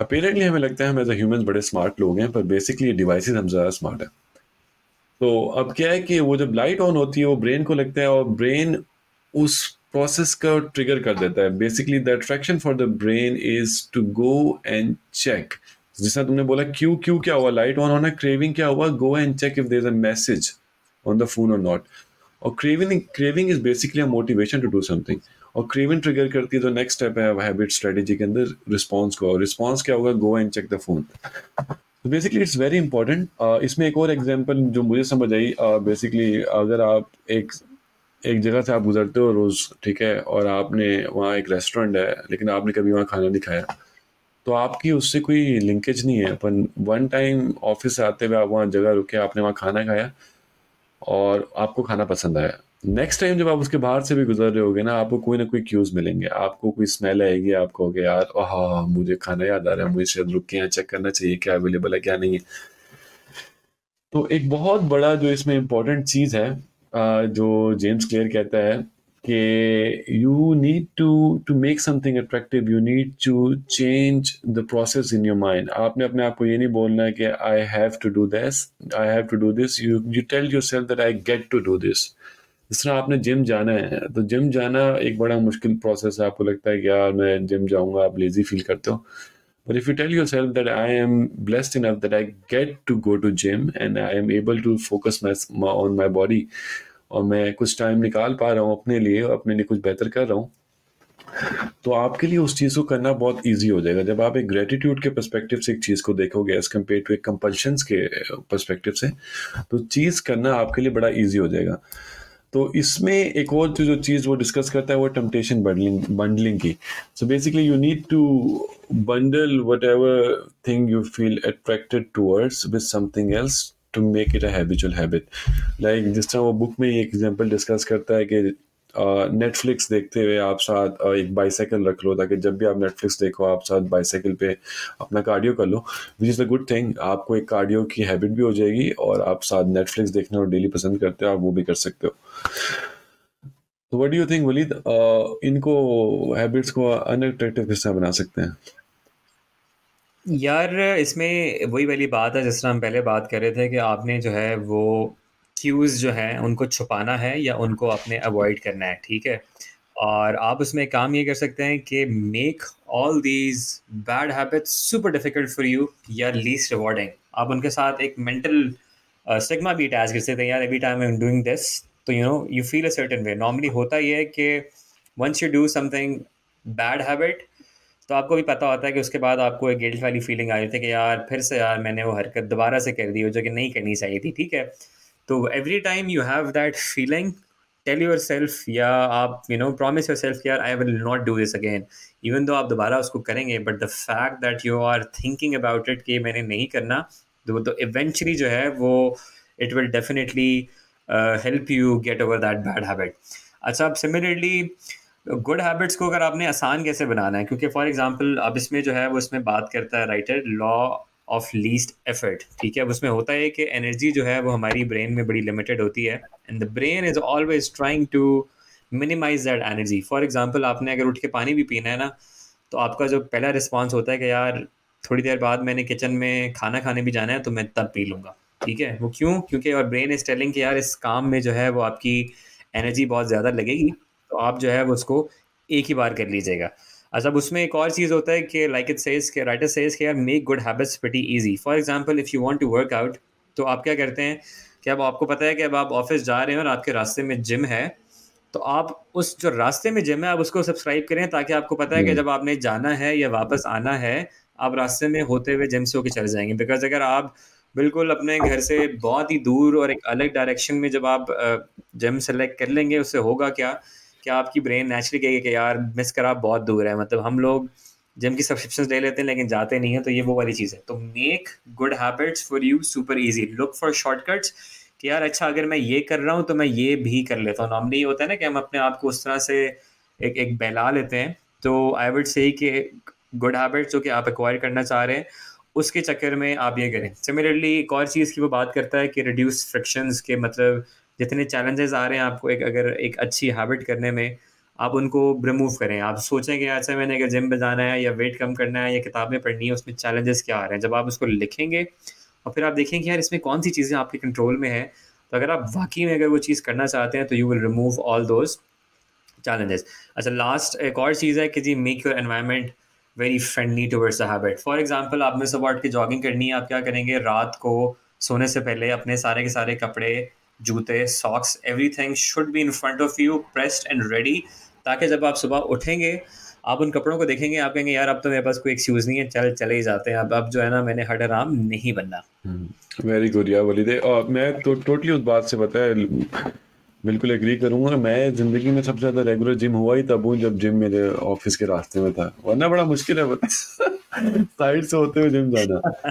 अपेरेंटली हमें लगता है हम एज ह्यूमन बड़े स्मार्ट लोग हैं, पर बेसिकली डिवाइसेस हम ज़्यादा स्मार्ट है. तो अब क्या है कि वो जब लाइट ऑन होती है, वो ब्रेन को लगता है और ब्रेन उस प्रोसेस का ट्रिगर कर देता है. Basically the attraction for the brain is to go and check जिसना तुमने बोला क्यू क्यू क्या हुआ? लाइट ऑन होना क्रेविंग क्या हुआ? Go and check if there a message on the phone or not और craving craving is basically a motivation to do something और क्रेविंग ट्रिगर करती है तो नेक्स्ट स्टेप है हैबिट स्ट्रेटेजी के अंदर रिस्पॉन्स को. रिस्पॉन्स क्या होगा go and check the phone basically it's very important इसमें एक और एग्ज़ाम्पल जो मुझे समझ आई बेसिकली uh, अगर आप एक एक जगह से आप गुजरते हो रोज़, ठीक है, और आपने वहाँ एक रेस्टोरेंट है, लेकिन आपने कभी वहाँ खाना नहीं खाया। तो आपकी उससे कोई लिंकेज नहीं है। अपन वन टाइम ऑफ़िस से आते हुए आप वहाँ जगह रुके, आपने वहाँ खाना खाया और आपको खाना पसंद आया। नेक्स्ट टाइम जब आप उसके बाहर से भी गुजर रहे होगे ना, आपको कोई ना कोई क्यूज मिलेंगे। आपको कोई स्मेल आएगी आपको हो यार हाँ मुझे खाना याद आ रहा है, मुझे शायद रुक के यहाँ चेक करना चाहिए, क्या अवेलेबल है, क्या नहीं है? तो एक बहुत बड़ा जो इसमें इम्पोर्टेंट चीज़ है जो जेम्स क्लियर कहता है कि you need to to make something attractive you need to change the process in your mind आपने अपने आप को ये नहीं बोलना है कि I have to do this I have to do this you you tell yourself that I get to do this जिस तरह आपने जिम जाना है तो जिम जाना एक बड़ा मुश्किल प्रोसेस है। आपको लगता है कि यार मैं जिम जाऊँगा, आप लेजी फील करते हो। But if you tell yourself that I am blessed enough that I get to go to gym and I am able to focus my, my on my body और मैं कुछ टाइम निकाल पा रहा हूँ अपने लिए अपने लिए कुछ बेहतर कर रहा हूँ तो आपके लिए उस चीज़ को करना बहुत इजी हो जाएगा। जब आप एक ग्रेटिट्यूड के परस्पेक्टिव से एक चीज़ को देखोगे एज कंपेयर टू एक कंपल्शन के परस्पेक्टिव से तो चीज़ करना आपके लिए बड़ा इजी हो जाएगा। तो इसमें एक और जो चीज़ वो डिस्कस करता है, वो टेम्पटेशन बंडलिंग बंडलिंग की। So basically you need to bundle whatever thing you feel attracted towards with something else to make it a habitual habit like जिस तरह वो बुक में एक एग्जांपल डिस्कस करता है कि नेटफ्लिक्स देखते हुए आप साथ एक बाईसाइकिल रख लो, ताकि जब भी आप नेटफ्लिक्स देखो, आप साथ बाईसाइकिल पे अपना कार्डियो कर लो which is a good thing आपको एक कार्डियो की हैबिट भी हो जाएगी और आप साथ नेटफ्लिक्स देखना और डेली पसंद करते हो, आप वो भी कर सकते हो। तो वट यू थिंक वलीद इनको हैबिट्स को अनअट्रैक्टिव तरह बना सकते हैं? यार, इसमें वही वाली बात है, जिस तरह हम पहले बात कर रहे थे कि आपने जो है वो क्यूज़ जो हैं, उनको छुपाना है या उनको अपने अवॉइड करना है, ठीक है? और आप उसमें काम ये कर सकते हैं कि make all these bad habits super difficult for you या लीस्ट रिवॉर्डिंग आप उनके साथ एक मेंटल स्टिग्मा भी अटैच कर सकते हैं, यार every time I am doing this तो you know you feel a certain way normally होता ये है कि once you do something bad habit तो आपको भी पता होता है कि उसके बाद आपको एक गिल्ट वाली फीलिंग आ रही थी कि, यार, फिर से यार, मैंने वो हरकत दोबारा से कर दी हो जो कि नहीं करनी चाहिए थी, ठीक है? तो every time you have that feeling tell yourself या आप you know promise yourself यार I will not do this again even though आप दोबारा उसको करेंगे but the fact that you are thinking about it कि मैंने नहीं करना तो तो इवेंचुअली जो है, वो it will definitely help you get over that bad habit अच्छा अब सिमिलरली गुड हैबिट्स को अगर आपने आसान कैसे बनाना है? क्योंकि फॉर एग्जांपल अब इसमें जो है, वो इसमें बात करता है writer law of least effort ठीक है? अब उसमें होता है कि एनर्जी जो है वो हमारी ब्रेन में बड़ी लिमिटेड होती है and the brain is always trying to minimize that energy for example आपने अगर उठ के पानी भी पीना है ना तो आपका जो पहला रिस्पॉन्स होता है कि यार, थोड़ी देर बाद मैंने किचन में खाना खाने भी जाना है तो मैं तब पी लूँगा। ठीक है? वो क्यों? क्योंकि और ब्रेन इज़ टेलिंग कि यार, इस काम में जो है वो आपकी एनर्जी बहुत ज़्यादा लगेगी तो आप जो है वो उसको एक ही बार कर लीजिएगा। अच्छा उसमें एक और चीज़ होता है कि लाइक इट सेज के राइटर सेज के यार make good habits pretty easy for example if you want to work out तो आप क्या करते हैं कि अब आपको पता है कि अब आप ऑफ़िस जा रहे हैं और आपके रास्ते में जिम है तो आप उस जो रास्ते में जिम है आप उसको सब्सक्राइब करें ताकि आपको पता है कि। जब आपने जाना है या वापस आना है आप रास्ते में होते हुए जिम से होकर चले जाएँगे। बिकॉज़ अगर आप बिल्कुल अपने घर से बहुत ही दूर और एक अलग डायरेक्शन में जब आप जिम सेलेक्ट कर लेंगे उससे होगा क्या? कि आपकी ब्रेन नेचुरली कहेगी कि यार मिस करा, बहुत दूर है। मतलब हम लोग जिम की सब्सक्रिप्शन ले लेते हैं, लेकिन जाते नहीं है तो ये वो वाली चीज़ है। तो make good habits for you super easy look for shortcuts कि यार अच्छा अगर मैं ये कर रहा हूँ तो मैं ये भी कर लेता हूँ। नॉर्मली होता है ना कि हम अपने आप को उस तरह से एक एक बहला लेते हैं। तो आई वुड से कि गुड हैबिट्स जो कि आप एक्वायर करना चाह रहे हैं, उसके चक्कर में आप ये करें। सिमिलरली एक और चीज़ की वो बात करता है कि रिड्यूस फ्रिक्शंस के मतलब जितने चैलेंजेस आ रहे हैं आपको एक, अगर एक अच्छी हैबिट करने में, आप उनको रिमूव करें। आप सोचें कि अच्छा मैंने अगर जिम में जाना है या वेट कम करना है या किताबें पढ़नी है, उसमें चैलेंजेस क्या आ रहे हैं? जब आप उसको लिखेंगे और फिर आप देखेंगे यार, इसमें कौन सी चीज़ें आपके कंट्रोल में है तो अगर आप वाकई में अगर वो चीज़ करना चाहते हैं तो you will remove all those challenges अच्छा लास्ट एक और चीज़ है कि जी make your environment very friendly towards the habit for example आप में सब उठ के जॉगिंग करनी है, आप क्या करेंगे? रात को सोने से पहले अपने सारे के सारे कपड़े जूते socks everything should be in front of you pressed and ready ताकि जब आप सुबह उठेंगे, आप उन कपड़ों को देखेंगे, आप कहेंगे, यार, अब तो मेरे पास कोई एक्सक्यूज नहीं है, चल, चले ही जाते हैं, अब अब जो है ना, मैंने हड आराम नहीं बनना. वेरी गुड या वलीदे और मैं तो टोटली उस बात से, पता है, बिल्कुल एग्री करूँगा। मैं ज़िंदगी में सबसे ज़्यादा रेगुलर जिम हुआ ही तब हूँ जब जिम मेरे ऑफ़िस के रास्ते में था। वरना बड़ा मुश्किल है साइड (laughs) से होते हुए जिम जाना।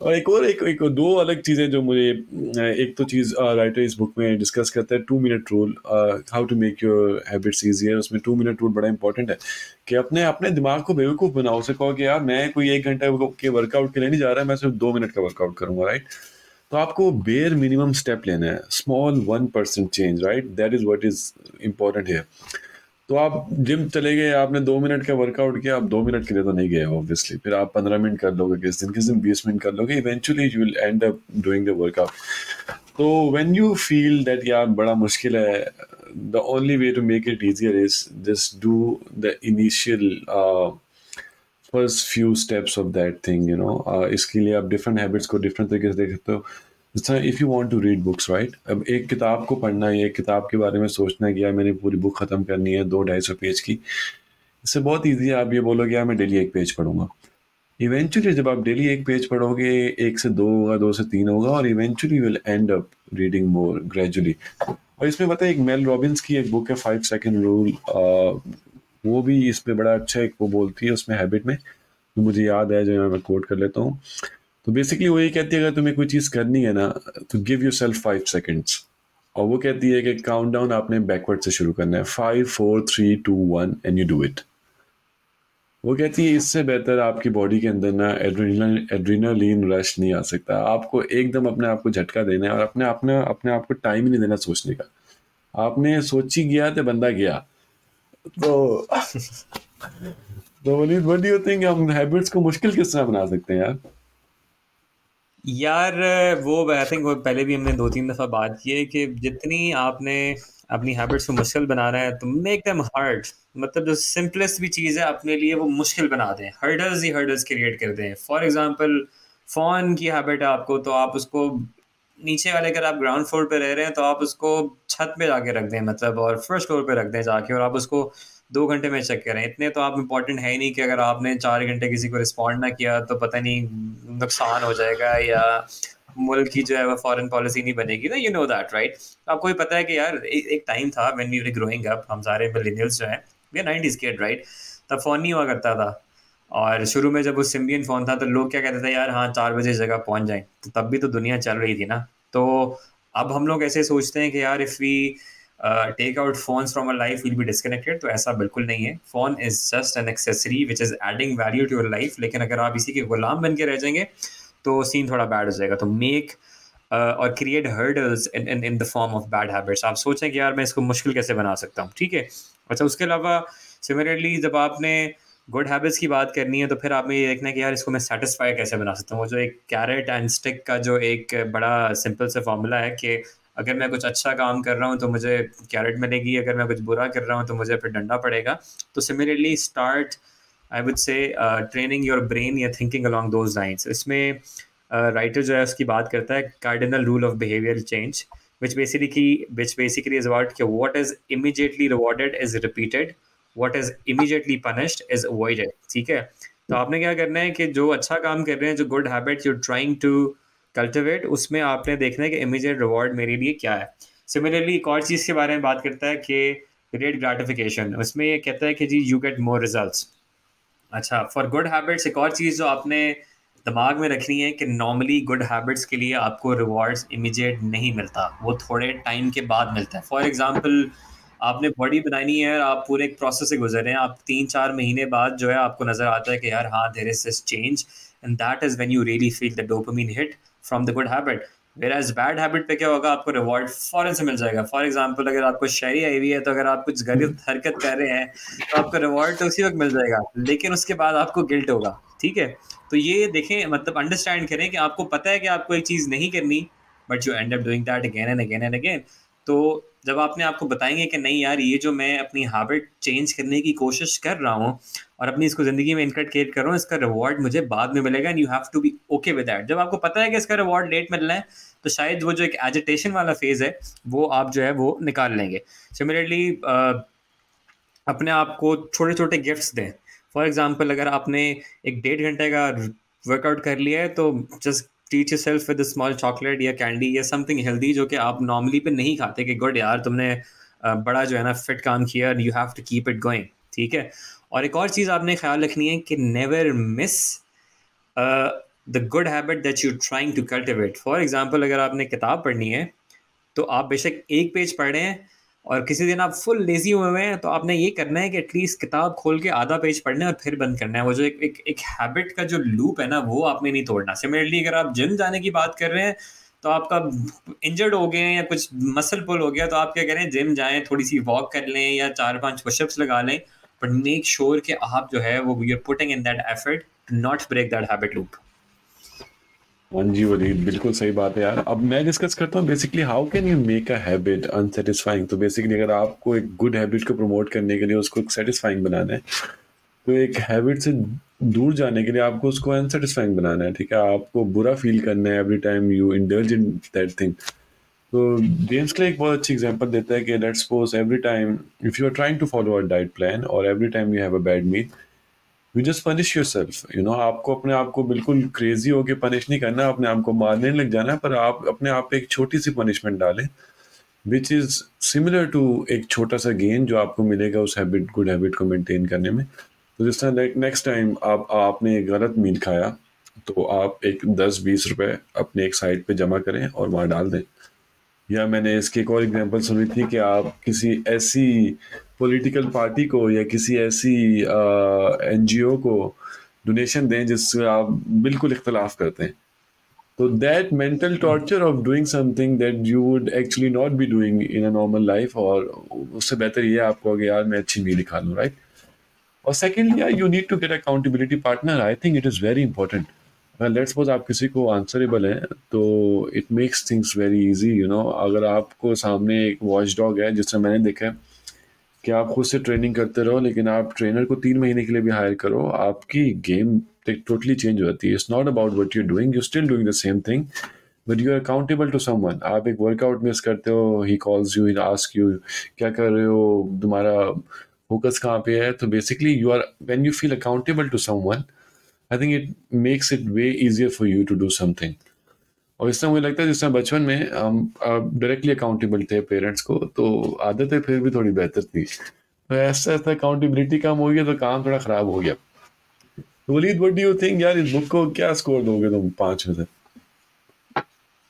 और एक और एक, एक दो अलग चीज़ें जो मुझे एक तो चीज़ राइटर इस बुक में डिस्कस करता है two minute rule how to make your habits easier उसमें टू मिनट रूल बड़ा इंपॉर्टेंट है कि अपने अपने दिमाग को बेवकूफ़ बनाओ उसे कहो कि यार मैं कोई एक घंटे के वर्कआउट के लिए नहीं जा रहा मैं सिर्फ़ दो मिनट का वर्कआउट करूँगा राइट तो आपको बेयर मिनिमम स्टेप लेना है small one percent change right that is what is important है तो आप जिम चले गए, आपने दो मिनट का वर्कआउट किया, आप दो मिनट के लिए तो नहीं गए ऑब्वियसली फिर आप पंद्रह मिनट कर लोगे, किस दिन किस दिन बीस मिनट कर लोगे eventually you will end up doing the workout तो व्हेन यू फील दैट यार बड़ा मुश्किल है the only way to make it easier is just do the initial first few steps of that thing you know इसके लिए आप डिफरेंट हैबिट्स को डिफरेंट तरीके से देख सकते हो। If you want to read books right अब एक किताब को पढ़ना है एक किताब के बारे में सोचना है कि यार मैंने पूरी बुक ख़त्म करनी है, दो ढाई सौ पेज की, इससे बहुत ईजी है। आप ये बोलोगे, यार मैं डेली एक पेज पढ़ूँगा। इवेंचुअली जब आप डेली एक पेज पढ़ोगे, एक से दो होगा, दो से तीन होगा और eventually will end up reading more gradually और इसमें पता है, एक मेल रॉबिन्स की एक बुक है फाइव सेकेंड रूल वो भी इसमें बड़ा अच्छा एक वो बोलती है, उसमें हैबिट में। मुझे याद है, जो मैं कोट कर लेता हूँ। तो बेसिकली वो ये कहती है, अगर तुम्हें कोई चीज़ करनी है ना तो give yourself five seconds और वो कहती है कि काउंट डाउन आपने बैकवर्ड से शुरू करना है। Five four three two one and you do it वो कहती है, इससे बेहतर आपकी बॉडी के अंदर ना एड्रीनलिन रश नहीं आ सकता। आपको एकदम अपने आप को झटका देना है और अपने अपने अपने आप को टाइम ही नहीं देना सोचने का। आपने सोची गया तो बंदा गया। तो (laughs) तो Walid what do you think हम हैबिट्स को मुश्किल किस तरह बना सकते हैं यार? यार, वो आई थिंक पहले भी हमने दो तीन दफ़ा बात की है कि जितनी आपने अपनी हैबिट्स को मुश्किल बना बनाना है तो मेक देम हार्ड मतलब जो सिंपलेस्ट भी चीज़ है अपने लिए वो मुश्किल बना दें। हर्डल्स ही हर्डल्स क्रिएट कर दें। फॉर एग्जांपल फ़ोन की हैबिट है आपको तो आप उसको नीचे वाले, अगर आप ग्राउंड फ्लोर पे रह रहे हैं तो आप उसको छत पे जाके रख दें मतलब और फ़र्स्ट फ्लोर पे रख दें जाके, और आप उसको दो घंटे में चेक करें। इतने तो आप इम्पोर्टेंट है ही नहीं कि अगर आपने चार घंटे किसी को रिस्पॉन्ड ना किया तो पता नहीं नुकसान हो जाएगा या मुल्क की जो है वो फॉरेन पॉलिसी नहीं बनेगी। ना यू नो दैट राइट आपको भी पता है कि यार एक, एक टाइम था व्हेन वी ग्रोइंग अप हम सारे मिलेनियल्स जो हैं वे नाइन्टीज़ किड राइट तब फ़ोन नहीं हुआ करता था। और शुरू में जब वो सिम्बियन फ़ोन था तो लोग क्या कहते थे यार हाँ चार बजे जगह पहुँच जाए। तो तब भी तो दुनिया चल रही थी ना। तो अब हम लोग ऐसे सोचते हैं कि यार if we take out phone from a life will be disconnected तो ऐसा बिल्कुल नहीं है। Phone is just an accessory which is adding value to your life लेकिन अगर आप इसी के गुलाम बन के रह जाएँगे तो सीन थोड़ा बैड हो जाएगा। तो मेक और create hurdles in in in the form of bad habits आप सोचें कि यार मैं इसको मुश्किल कैसे बना सकता हूँ। ठीक है? अच्छा उसके अलावा सिमिलरली जब आपने गुड हैबिट्स की बात करनी है तो फिर आप में ये देखना है कि यार इसको मैं सेटिस्फाई कैसे बना सकता हूँ। वो जो एक कैरेट एंड स्टिक का जो एक बड़ा सिंपल से फॉर्मूला है कि अगर मैं कुछ अच्छा काम कर रहा हूँ तो मुझे कैरेट मिलेगी अगर मैं कुछ बुरा कर रहा हूँ तो मुझे फिर डंडा पड़ेगा। तो similarly start I would say training your brain या थिंकिंग अलॉन्ग दोज लाइन्स इसमें राइटर uh, जो है उसकी बात करता है cardinal rule of behavior change which basically which basically is about कि what is immediately rewarded is repeated what is immediately punished is avoided ठीक है? तो आपने क्या करना है कि जो अच्छा काम कर रहे हैं जो good habit you trying to cultivate, उसमें आपने देखना है कि इमीजिएट रिवॉर्ड मेरे लिए क्या है। सिमिलरली एक और चीज़ के बारे में बात करता है कि रेट ग्राटिफिकेशन उसमें ये कहता है कि जी यू गेट मोर रिज़ल्ट अच्छा फॉर गुड हैबिट्स एक और चीज़ जो आपने दिमाग में रखनी है कि नॉर्मली गुड हैबिट्स के लिए आपको रिवॉर्ड्स इमीडिएट नहीं मिलता, वो थोड़े टाइम के बाद मिलता है। फॉर एग्ज़ाम्पल आपने बॉडी बनानी है और आप पूरे एक प्रोसेस से गुजर रहे हैं, आप तीन चार महीने बाद जो है आपको नज़र आता है कि यार हाँ there is this change and that is when you really feel the dopamine hit from the good habit whereas bad habit पे क्या होगा? आपको रिवॉर्ड फॉरन से मिल जाएगा। फॉर एग्ज़ाम्पल अगर आपको शहरी आई हुई है तो अगर आप कुछ गलत हरकत कर रहे हैं तो आपको रिवॉर्ड तो उसी वक्त मिल जाएगा। लेकिन उसके बाद आपको गिल्ट होगा। ठीक है? तो ये देखें मतलब अंडरस्टैंड करें कि आपको पता है कि आपको एक चीज़ नहीं करनी but you end up doing that again and again and again तो जब आपने आपको बताएँगे कि नहीं यार, ये जो मैं अपनी हैबिट चेंज करने की कोशिश कर रहा हूँ और अपनी इसको ज़िंदगी में इनकट कर रहा हूँ, इसका रिवॉर्ड मुझे बाद में मिलेगा and you have to be okay with that जब आपको पता है कि इसका रिवॉर्ड लेट मिल रहा है तो शायद वो जो एक एजिटेशन वाला फ़ेज़ है, वो आप जो है वो निकाल लेंगे। सिमिलरली अपने आप को छोटे छोटे गिफ्ट्स दें। फॉर एग्ज़ाम्पल अगर आपने एक डेढ़ घंटे का वर्कआउट कर लिया है तो just teach yourself with small chocolate या कैंडी या समथिंग हेल्दी जो कि आप नॉर्मली पे नहीं खाते कि गुड यार तुमने बड़ा जो है ना फिट काम किया you have to keep it going ठीक है? और एक और चीज़ आपने ख्याल रखनी है कि never miss the good habit that you trying to cultivate for example अगर आपने किताब पढ़नी है तो आप बेशक एक पेज पढ़ रहे हैं और किसी दिन आप फुल लेजी हुए हुए हैं तो आपने ये करना है कि एटलीस्ट किताब खोल के आधा पेज पढ़ना है और फिर बंद करना है। वो जो एक एक, एक हैबिट का जो लूप है ना वो आपने नहीं तोड़ना। सिमिलरली अगर आप जिम जाने की बात कर रहे हैं तो आपका इंजर्ड हो गए हैं या कुछ मसल पुल हो गया तो आप क्या करें जिम जाएँ थोड़ी सी वॉक कर लें या चार पाँच पुशअप्स लगा लें बट मेक श्योर कि आप जो है वो you are putting in that effort to not break that habit loop हाँ जी वलीद बिल्कुल सही बात है यार। अब मैं डिस्कस करता हूँ basically how can you make a habit unsatisfying तो बेसिकली अगर आपको एक गुड हैबिट को प्रमोट करने के लिए उसको सेटिस्फाइंग बनाना है तो एक हैबिट से दूर जाने के लिए आपको उसको अनसेटिस्फाइंग बनाना है, ठीक है? आपको बुरा फील करना है every time you indulge in that thing तो जेम्स क्ले एक बहुत अच्छी एग्जांपल देता है कि let's suppose every time if you are trying to follow a diet plan और every time you have a bad meal you just punish yourself you know आपको अपने आप को बिल्कुल क्रेजी होके पनिश नहीं करना, अपने आप को मारने लग जाना, पर आप अपने आप पे एक छोटी सी पनिशमेंट डालें विच इज़ सिमिलर टू एक छोटा सा गेन जो आपको मिलेगा उस हैबिट गुड हैबिट को मेंटेन करने में। तो जिस तरह नेक्स्ट टाइम आप, आपने गलत मील खाया तो आप एक दस बीस रुपए अपने एक साइड पे जमा करें और वहाँ डाल दें। या मैंने इसकी एक और एग्जांपल सुनी थी कि आप किसी ऐसी पॉलिटिकल पार्टी को या किसी ऐसी एनजीओ को डोनेशन दें जिससे आप बिल्कुल इख्तलाफ करते हैं। तो that mental torture of doing something that you would actually not be doing in a normal life और उससे बेहतर ये आपको कि यार मैं अच्छी मील खा लूँ राइट और secondly you need to get accountability partner I think it is very important अगर लेट्स सपोज़ आप किसी को आंसरेबल हैं तो it makes things very easy you know अगर आपको सामने एक वॉच डॉग है जिससे मैंने देखा है कि आप खुद से ट्रेनिंग करते रहो, लेकिन आप ट्रेनर को तीन महीने के लिए भी हायर करो, आपकी गेम टोटली चेंज हो जाती है। It's not about what you doing you still doing the same thing but you are accountable to someone आप एक वर्कआउट मिस करते हो ही कॉल्स यू आस्क यू क्या कर रहे हो? तुम्हारा फोकस कहाँ पे है? तो basically you are when you feel accountable to someone I think it makes it way easier for you to do something और इस मुझे लगता है जिस तरह बचपन में हम डायरेक्टली अकाउंटेबल थे पेरेंट्स को तो आदतें फिर भी थोड़ी बेहतर थी। तो ऐसा ऐसा अकाउंटेबिलिटी कम हो गया तो काम थोड़ा ख़राब हो गया। Waleed what do you think यार, इस बुक को क्या स्कोर दोगे तुम पाँच में से?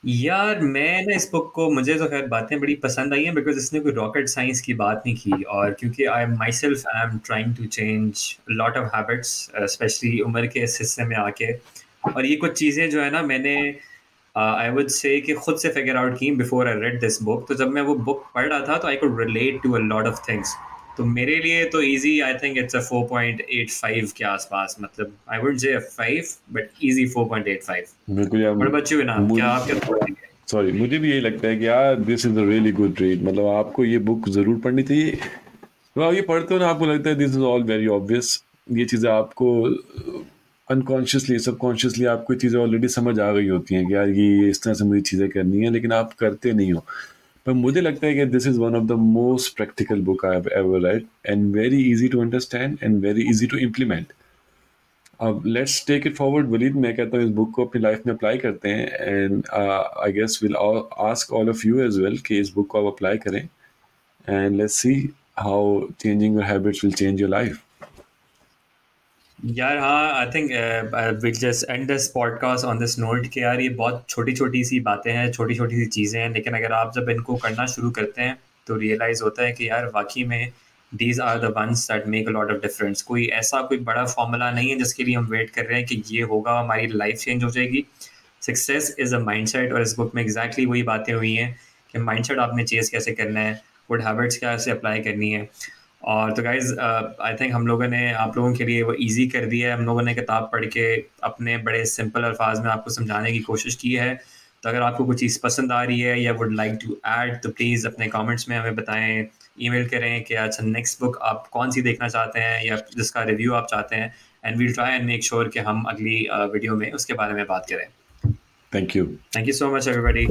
यार मैं ना इस बुक को, मुझे तो खैर बातें बड़ी पसंद आई हैं बिकॉज़ इसने कोई रॉकेट साइंस की बात नहीं की, और क्योंकि I myself I am trying to change lot of habits specially उम्र के इस हिस्से में आके। और ये कुछ चीज़ें जो है ना, मैंने आई वुड से कि खुद से फिगर आउट की before I read this book तो जब मैं वो बुक पढ़ रहा था तो I could relate to a lot of things तो मेरे लिए तो easy I think it's a 4.85 के आसपास मतलब आई वुड से 5 बट इजी 4.85 बिल्कुल यार बड़े बच्चे ना क्या आप क्या सॉरी मुझे भी यही लगता है कि यार this is a really good read मतलब आपको ये बुक ज़रूर पढ़नी चाहिए। तो आप ये पढ़ते हो ना आपको लगता है this is all very obvious ये चीज़ें आपको अनकॉन्शियसली सबकॉन्शियसली आपको चीज़ें ऑलरेडी समझ आ गई होती हैं कि यार ये इस तरह से मुझे चीज़ें करनी है, लेकिन आप करते नहीं हो। पर मुझे लगता है कि this is one of the most practical book I have ever write and very easy to understand and very easy to implement अब let's take it forward Waleed मैं कहता हूँ इस बुक को अपनी लाइफ में अप्लाई करते हैं and I guess will ask all of you as well कि इस बुक को आप अप्लाई करें and let's see how changing your habits will change your life यार हाँ I think will just end this podcast on this note कि यार ये बहुत छोटी छोटी सी बातें हैं छोटी छोटी सी चीज़ें हैं, लेकिन अगर आप जब इनको करना शुरू करते हैं तो रियलाइज़ होता है कि यार वाकई में these are the ones that make a lot of difference कोई ऐसा कोई बड़ा फॉर्मूला नहीं है जिसके लिए हम वेट कर रहे हैं कि ये होगा हमारी लाइफ चेंज हो जाएगी। सक्सेस इज़ अ माइंड और इस बुक में एग्जैक्टली exactly वही बातें हुई हैं कि माइंड आपने चेज़ कैसे करना है गुड हैबिट्स कैसे अप्लाई करनी है। और तो गाइज़ आई थिंक हम लोगों ने आप लोगों के लिए वो इजी कर दिया है। हम लोगों ने किताब पढ़ के अपने बड़े सिंपल अल्फाज में आपको समझाने की कोशिश की है। तो अगर आपको कुछ चीज़ पसंद आ रही है या वुड लाइक टू ऐड तो प्लीज़ अपने कमेंट्स में हमें बताएँ ईमेल करें कि अच्छा नेक्स्ट बुक आप कौन सी देखना चाहते हैं या जिसका रिव्यू आप चाहते हैं। And we'll try and make sure कि हम अगली वीडियो uh, में उसके बारे में बात करें। Thank you thank you so much everybody